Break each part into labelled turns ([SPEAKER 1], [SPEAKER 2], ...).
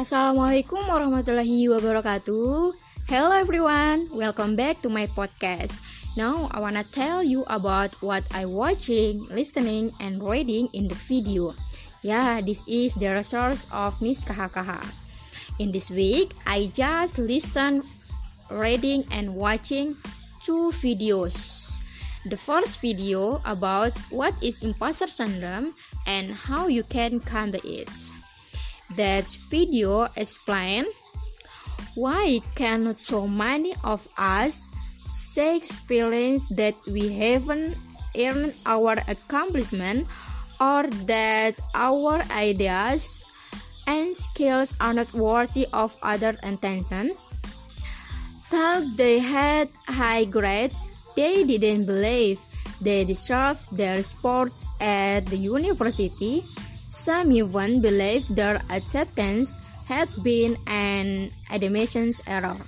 [SPEAKER 1] Assalamualaikum warahmatullahi wabarakatuh. Hello everyone, welcome back to my podcast. Now I wanna tell you about what I watching, listening, and reading in the video. Yeah, this is the resource of Miss Kahakaha. In this week, I just listen, reading, and watching two videos. The first video about what is imposter syndrome and how you can combat it. That video explain why cannot so many of us say feelings that we haven't earned our accomplishment or that our ideas and skills are not worthy of other intentions? Though they had high grades, they didn't believe they deserved their sports at the university some even believe their acceptance had been an admissions error.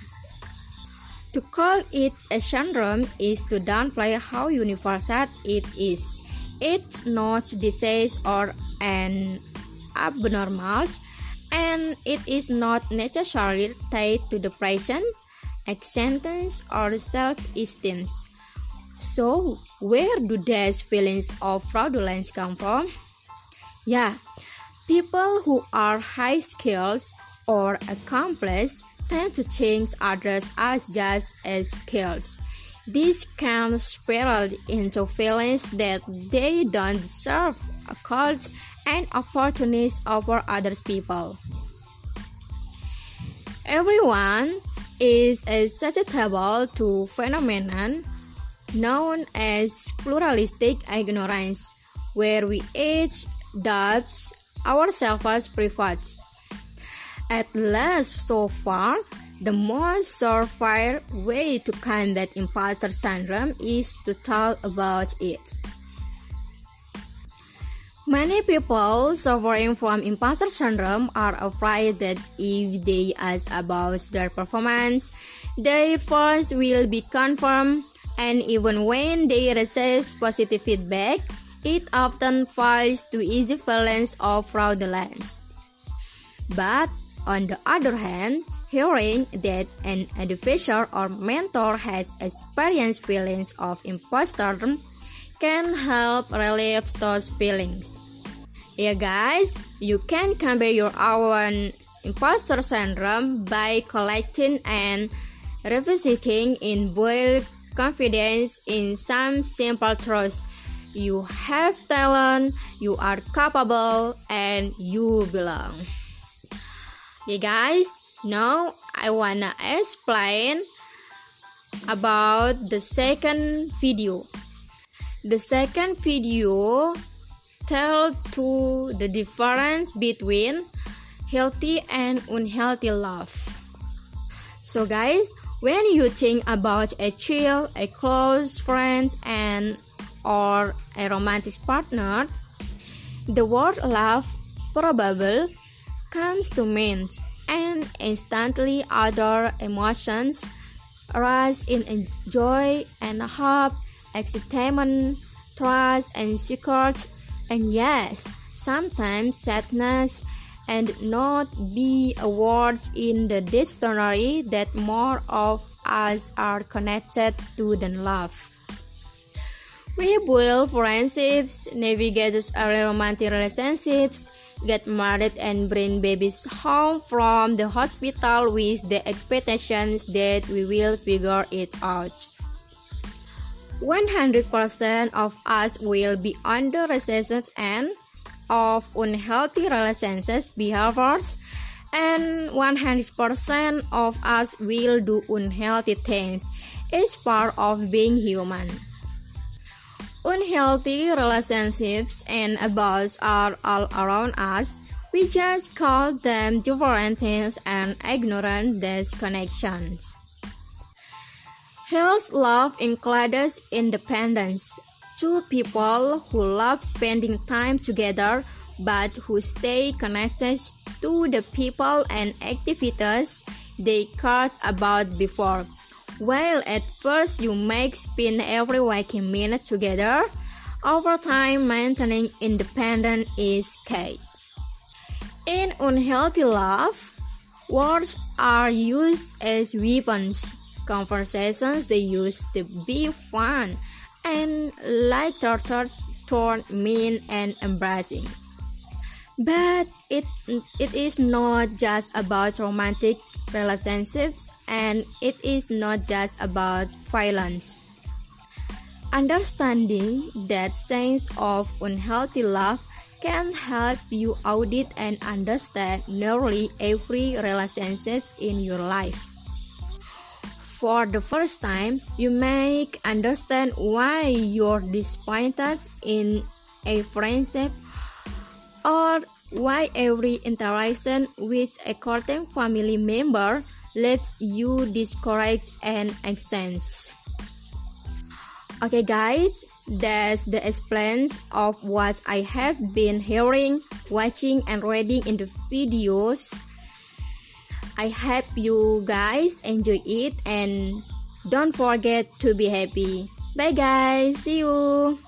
[SPEAKER 1] To call it a syndrome is to downplay how universal it is. It's not disease or an abnormal, and it is not necessarily tied to depression, acceptance, or self-esteem. So, where do these feelings of fraudulence come from? Yeah, people who are high skills or accomplished tend to think others as just as skills. This can spiral into feelings that they don't deserve accolades and opportunities over other people. Everyone is susceptible to phenomenon known as pluralistic ignorance, where we each doubts our self-preferred. At last, so far, the most surefire way to combat imposter syndrome is to talk about it. Many people suffering from imposter syndrome are afraid that if they ask about their performance, their efforts will be confirmed, and even when they receive positive feedback, it often falls to easy feelings of fraudulence. But on the other hand, hearing that an advisor or mentor has experienced feelings of imposter can help relieve those feelings. Yeah, guys, you can combat your own imposter syndrome by collecting and revisiting in confidence in some simple truths you have talent, you are capable, and you belong. Okay, guys, now I wanna explain about the second video. The second video tell to the difference between healthy and unhealthy love. So guys, when you think about a chill, a close friends and or a romantic partner, the word love probably comes to mind and instantly other emotions arise in joy and hope, excitement, trust and secret, and yes, sometimes sadness and not be a word in the dictionary that more of us are connected to than love. We build friendships, navigate romantic relationships, get married and bring babies home from the hospital with the expectations that we will figure it out. 100% of us will be under resistance and of unhealthy relationships behaviors and 100% of us will do unhealthy things. It's part of being human. Unhealthy relationships and abuse are all around us. We just call them different things and ignore these connections. Health love includes independence. Two people who love spending time together but who stay connected to the people and activities they cared about before. While at first you make spend every waking minute together, over time maintaining independence is key. In unhealthy love, Words are used as weapons. Conversations they used to be fun and like turtles turn mean and embarrassing. But it it is not just about romantic relationships and it is not just about violence. Understanding that signs of unhealthy love can help you audit and understand nearly every relationship in your life. For the first time, you may understand why you're disappointed in a friendship or why every interaction with a courting family member leaves you discouraged and anxious. Okay guys, that's the explains of what I have been hearing, watching and reading in the videos. I hope you guys enjoy it and don't forget to be happy. Bye guys, see you.